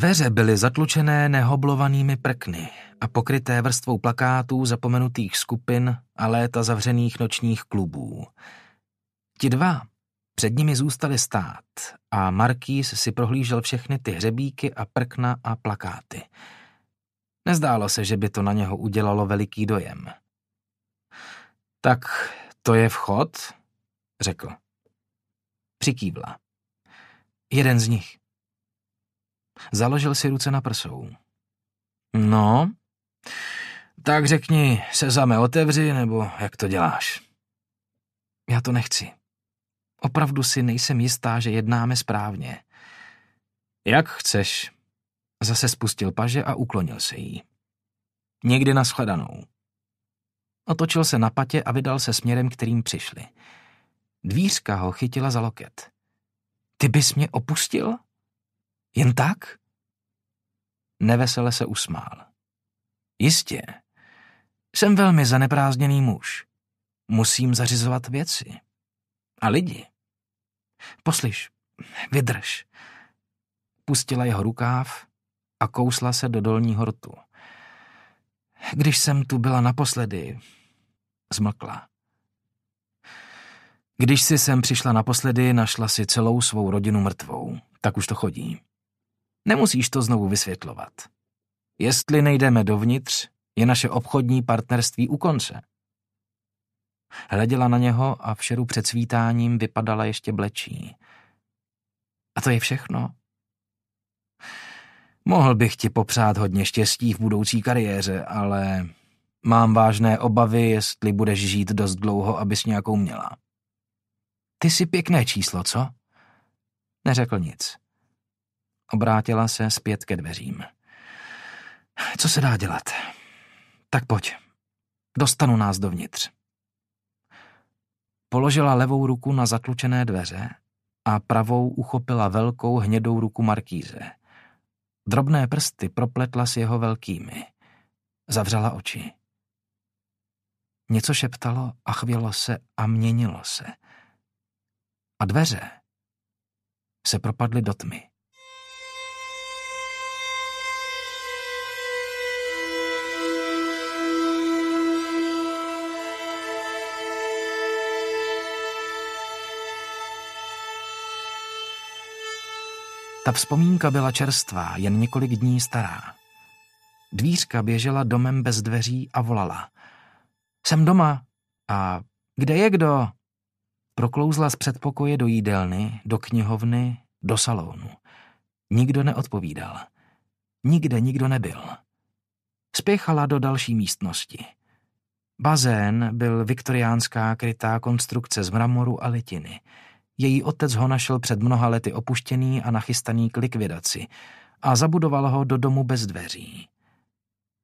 Dveře byly zatlučené nehoblovanými prkny a pokryté vrstvou plakátů zapomenutých skupin a léta zavřených nočních klubů. Ti dva před nimi zůstali stát a Markýz si prohlížel všechny ty hřebíky a prkna a plakáty. Nezdálo se, že by to na něho udělalo veliký dojem. Tak to je vchod, řekl. Přikývla. Jeden z nich. Založil si ruce na prsou. No, tak řekni, sezame otevři, nebo jak to děláš? Já to nechci. Opravdu si nejsem jistá, že jednáme správně. Jak chceš. Zase spustil paže a uklonil se jí. Někdy na shledanou. Otočil se na patě a vydal se směrem, kterým přišli. Dvířka ho chytila za loket. Ty bys mě opustil? Jen tak? Nevesele se usmál. Jistě. Jsem velmi zaneprázdněný muž. Musím zařizovat věci. A lidi. Poslyš, vydrž. Pustila jeho rukáv a kousla se do dolního rtu. Když jsem tu byla naposledy, zmlkla. Když si sem přišla naposledy, našla si celou svou rodinu mrtvou. Tak už to chodí. Nemusíš to znovu vysvětlovat. Jestli nejdeme dovnitř, je naše obchodní partnerství u konce. Hleděla na něho a v šeru před svítáním vypadala ještě blečí. A to je všechno? Mohl bych ti popřát hodně štěstí v budoucí kariéře, ale mám vážné obavy, jestli budeš žít dost dlouho, abys nějakou měla. Ty jsi pěkné číslo, co? Neřekl nic. Obrátila se zpět ke dveřím. Co se dá dělat? Tak pojď. Dostanu nás dovnitř. Položila levou ruku na zatlučené dveře a pravou uchopila velkou hnědou ruku Markíze. Drobné prsty propletla s jeho velkými. Zavřela oči. Něco šeptalo a chvělo se a měnilo se. A dveře se propadly do tmy. Ta vzpomínka byla čerstvá, jen několik dní stará. Dvířka běžela domem bez dveří a volala. Jsem doma. A kde je kdo? Proklouzla z předpokoje do jídelny, do knihovny, do salonu. Nikdo neodpovídal. Nikde nikdo nebyl. Spěchala do další místnosti. Bazén byl viktoriánská krytá konstrukce z mramoru a litiny – její otec ho našel před mnoha lety opuštěný a nachystaný k likvidaci a zabudoval ho do domu bez dveří.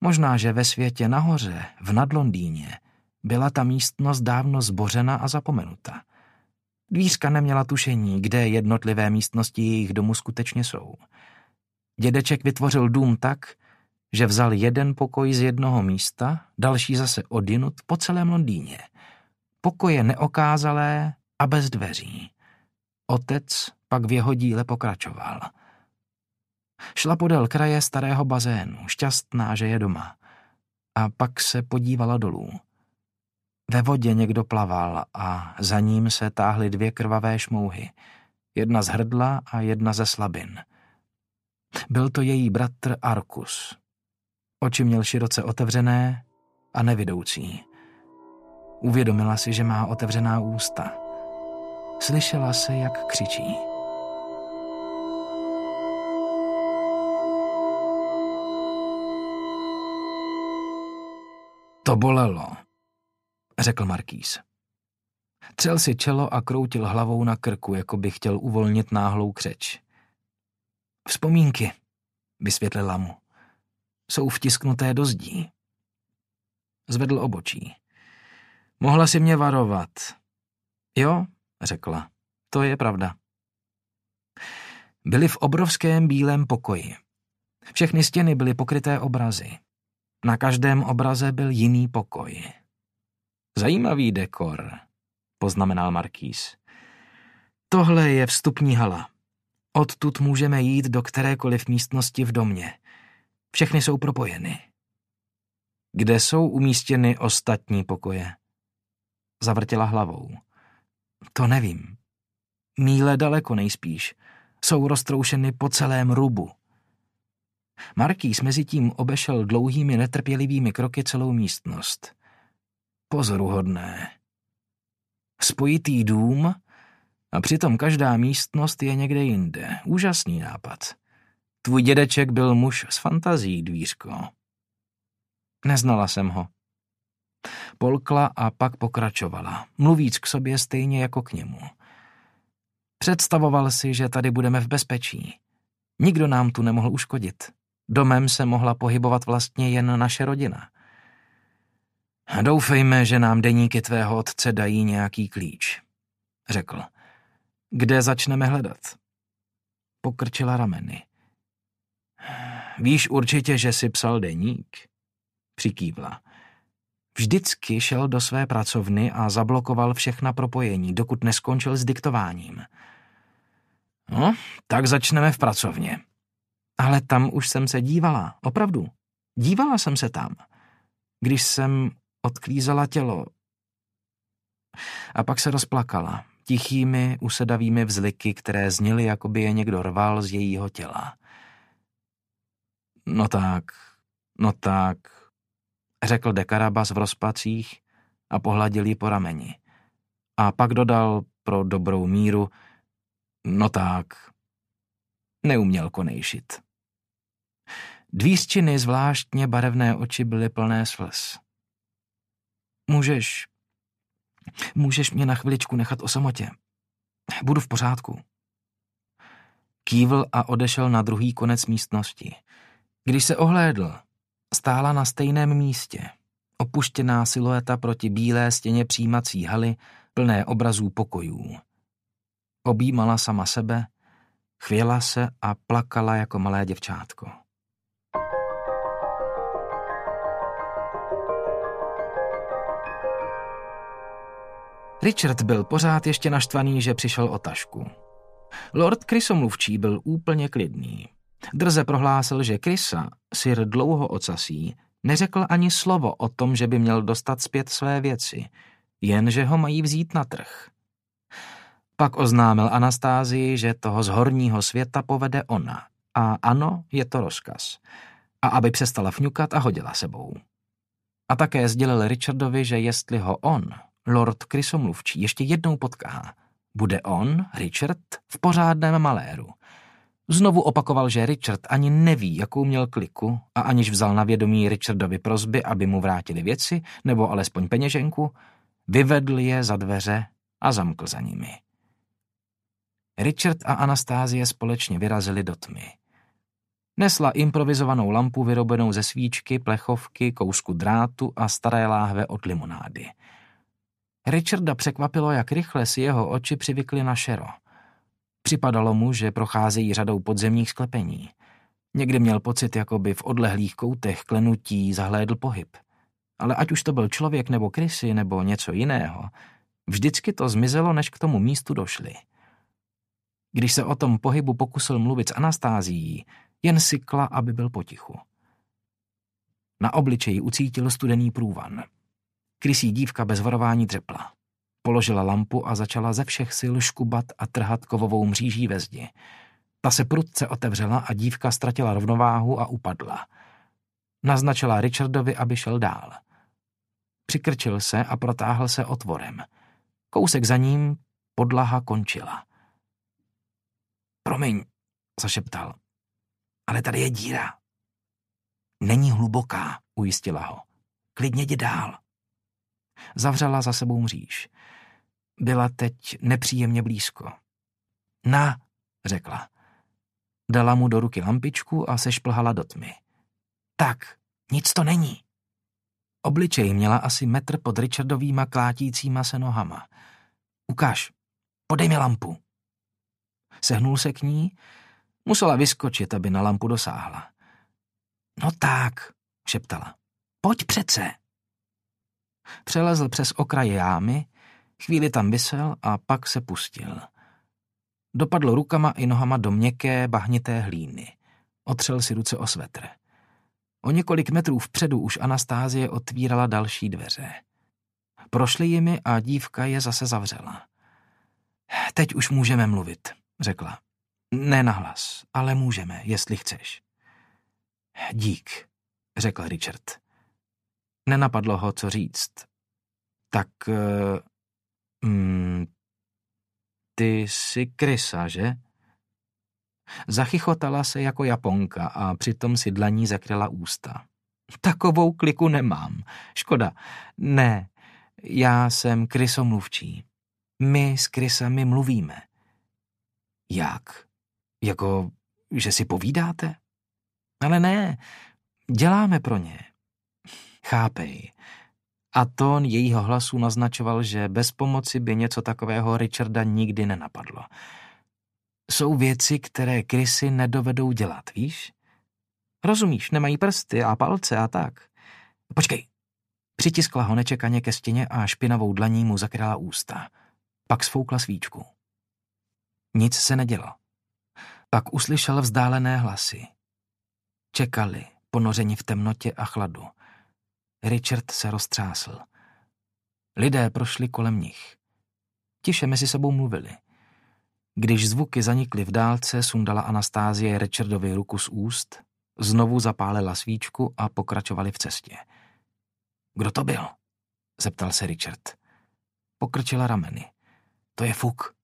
Možná, že ve světě nahoře, v Nadlondýně, byla ta místnost dávno zbořena a zapomenuta. Dvířka neměla tušení, kde jednotlivé místnosti jejich domu skutečně jsou. Dědeček vytvořil dům tak, že vzal jeden pokoj z jednoho místa, další zase odinut po celém Londýně. Pokoje neokázalé a bez dveří. Otec pak v jeho díle pokračoval. Šla podél kraje starého bazénu, šťastná, že je doma. A pak se podívala dolů. Ve vodě někdo plaval a za ním se táhly dvě krvavé šmouhy. Jedna z hrdla a jedna ze slabin. Byl to její bratr Arkus. Oči měl široce otevřené a nevidoucí. Uvědomila si, že má otevřená ústa. Slyšela se, jak křičí. To bolelo, řekl Markýz. Třel si čelo a kroutil hlavou na krku, jako by chtěl uvolnit náhlou křeč. Vzpomínky, vysvětlila mu. Jsou vtisknuté do zdí. Zvedl obočí. Mohla si mě varovat. Jo, řekla. To je pravda. Byli v obrovském bílém pokoji. Všechny stěny byly pokryté obrazy. Na každém obraze byl jiný pokoj. Zajímavý dekor, poznamenal Markýz. Tohle je vstupní hala. Odtud můžeme jít do kterékoliv místnosti v domě. Všechny jsou propojeny. Kde jsou umístěny ostatní pokoje? Zavrtěla hlavou. To nevím. Míle daleko nejspíš. Jsou roztroušeny po celém rubu. Markýs mezi tím obešel dlouhými netrpělivými kroky celou místnost. Pozoruhodné. Spojitý dům a přitom každá místnost je někde jinde. Úžasný nápad. Tvůj dědeček byl muž s fantazí, dvířko. Neznala jsem ho. Polkla a pak pokračovala, mluvíc k sobě stejně jako k němu. Představoval si, že tady budeme v bezpečí. Nikdo nám tu nemohl uškodit. Domem se mohla pohybovat vlastně jen naše rodina. Doufejme, že nám deníky tvého otce dají nějaký klíč, řekl. Kde začneme hledat? Pokrčila rameny. Víš určitě, že si psal deník? Přikývla. Vždycky šel do své pracovny a zablokoval všechna propojení, dokud neskončil s diktováním. No, tak začneme v pracovně. Ale tam už jsem se dívala, opravdu. Dívala jsem se tam. Když jsem odklízela tělo. A pak se rozplakala, tichými, usedavými vzliky, které zněly, jako by je někdo rval z jejího těla. No tak, no tak, řekl Dekarabas v rozpacích a pohladil ji po rameni. A pak dodal pro dobrou míru, no tak, neuměl konejšit. Dvířčiny zvláštně barevné oči byly plné slz. Můžeš, můžeš mě na chviličku nechat o samotě. Budu v pořádku. Kývl a odešel na druhý konec místnosti. Když se ohlédl, stála na stejném místě. Opuštěná silueta proti bílé stěně přijímací haly, plné obrazů pokojů. Objímala sama sebe, chvěla se a plakala jako malé děvčátko. Richard byl pořád ještě naštvaný, že přišel o tašku. Lord Krysomluvčí byl úplně klidný. Drze prohlásil, že Krysa, sir dlouho ocasí, neřekl ani slovo o tom, že by měl dostat zpět své věci, jen že ho mají vzít na trh. Pak oznámil Anastázii, že toho z horního světa povede ona. A ano, je to rozkaz. A aby přestala fňukat a hodila sebou. A také sdělil Richardovi, že jestli ho on, Lord Krysomluvčí, ještě jednou potká, bude on, Richard, v pořádném maléru – Znovu opakoval, že Richard ani neví, jakou měl kliku a aniž vzal na vědomí Richardovi prozby, aby mu vrátili věci nebo alespoň peněženku, vyvedl je za dveře a zamkl za nimi. Richard a Anastázie společně vyrazili do tmy. Nesla improvizovanou lampu vyrobenou ze svíčky, plechovky, kousku drátu a staré láhve od limonády. Richarda překvapilo, jak rychle si jeho oči přivykly na šero – Připadalo mu, že procházejí řadou podzemních sklepení. Někdy měl pocit, jako by v odlehlých koutech klenutí zahlédl pohyb. Ale ať už to byl člověk nebo krysy nebo něco jiného, vždycky to zmizelo, než k tomu místu došli. Když se o tom pohybu pokusil mluvit s Anastázií, jen sykla, aby byl potichu. Na obličeji ucítil studený průvan. Krysí dívka bez varování dřepla. Položila lampu a začala ze všech sil škubat a trhat kovovou mříží ve zdi. Ta se prudce otevřela a dívka ztratila rovnováhu a upadla. Naznačila Richardovi, aby šel dál. Přikrčil se a protáhl se otvorem. Kousek za ním podlaha končila. Promiň, zašeptal. Ale tady je díra. Není hluboká, ujistila ho. Klidně jdi dál. Zavřela za sebou mříž. Byla teď nepříjemně blízko. Na, řekla. Dala mu do ruky lampičku a sešplhala do tmy. Tak, nic to není. Obličej měla asi metr pod Richardovýma klátícíma se nohama. Ukáž, podej mi lampu. Sehnul se k ní, musela vyskočit, aby na lampu dosáhla. No tak, šeptala. Pojď přece. Přelezl přes okraje jámy, chvíli tam vysel a pak se pustil. Dopadl rukama i nohama do měkké, bahnité hlíny. Otřel si ruce o svetr. O několik metrů vpředu už Anastázie otvírala další dveře. Prošli jimi a dívka je zase zavřela. Teď už můžeme mluvit, řekla. Ne nahlas, ale můžeme, jestli chceš. Dík, řekl Richard. Nenapadlo ho, co říct. Tak... Mm, ty jsi krysa, že? Zachychotala se jako japonka a přitom si dlaní zakryla ústa. Takovou kliku nemám. Škoda. Ne, já jsem krysomluvčí. My s krysami mluvíme. Jak? Jako, že si povídáte? Ale ne, děláme pro ně. Chápej. A tón jejího hlasu naznačoval, že bez pomoci by něco takového Richarda nikdy nenapadlo. Jsou věci, které krysy nedovedou dělat, víš? Rozumíš, nemají prsty a palce a tak. Počkej. Přitiskla ho nečekaně ke stěně a špinavou dlaní mu zakryla ústa. Pak sfoukla svíčku. Nic se nedělo. Pak uslyšel vzdálené hlasy. Čekali, ponořeni v temnotě a chladu. Richard se roztřásl. Lidé prošli kolem nich. Tiše mezi sebou mluvili. Když zvuky zanikly v dálce, sundala Anastázie Richardovi ruku z úst, znovu zapálila svíčku a pokračovali v cestě. Kdo to byl? zeptal se Richard. Pokrčila rameny. To je Fuk.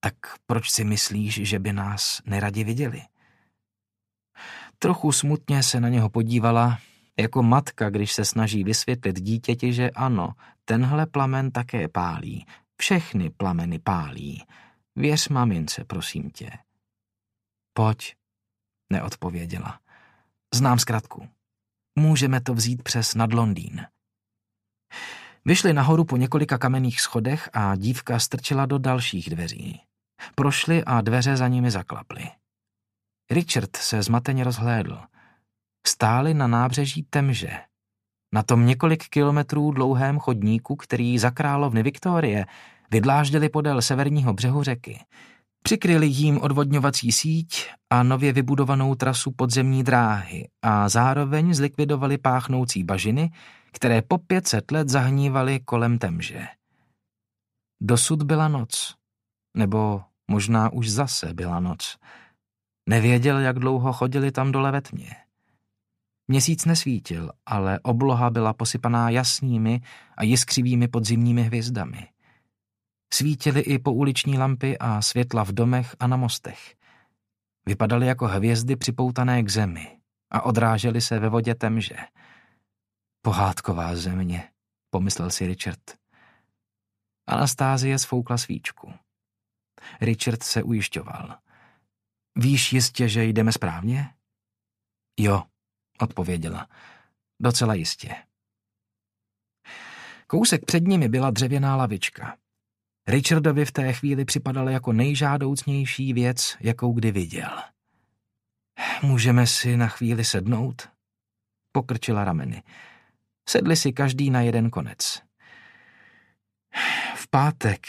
Tak proč si myslíš, že by nás neradi viděli? Trochu smutně se na něho podívala, jako matka, když se snaží vysvětlit dítěti, že ano, tenhle plamen také pálí, všechny plameny pálí. Věř mamince, prosím tě. Pojď, neodpověděla. Znám zkratku. Můžeme to vzít přes nad Londýn. Vyšli nahoru po několika kamenných schodech a dívka strčila do dalších dveří. Prošli a dveře za nimi zaklaply. Richard se zmateně rozhlédl. Stáli na nábřeží Temže. Na tom několik kilometrů dlouhém chodníku, který za královny Viktorie vydláždili podél severního břehu řeky. Přikryli jím odvodňovací síť a nově vybudovanou trasu podzemní dráhy a zároveň zlikvidovali páchnoucí bažiny, které po 500 let zahnívaly kolem Temže. Dosud byla noc, nebo možná už zase byla noc. Nevěděl, jak dlouho chodili tam dole ve tmě. Měsíc nesvítil, ale obloha byla posypaná jasnými a jiskřivými podzimními hvězdami. Svítily i pouliční lampy a světla v domech a na mostech. Vypadaly jako hvězdy připoutané k zemi a odrážely se ve vodě temže. Pohádková země, pomyslel si Richard. Anastázie sfoukla svíčku. Richard se ujišťoval. Víš jistě, že jdeme správně? Jo, odpověděla. Docela jistě. Kousek před nimi byla dřevěná lavička. Richardovi v té chvíli připadala jako nejžádoucnější věc, jakou kdy viděl. Můžeme si na chvíli sednout? Pokrčila rameny. Sedli si každý na jeden konec. V pátek,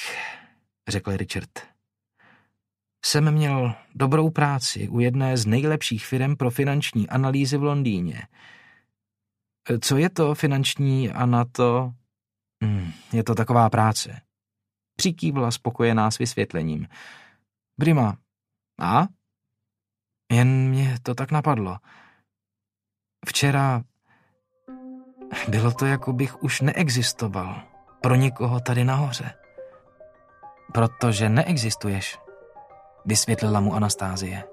řekl Richard. Jsem měl dobrou práci u jedné z nejlepších firm pro finanční analýzy v Londýně. Co je to finanční anato? Hmm, je to taková práce. Přikývla spokojená s vysvětlením. Brima. A? Jen mě to tak napadlo. Včera bylo to, jako bych už neexistoval pro nikoho tady nahoře. Protože neexistuješ, vysvětlila mu Anastázie.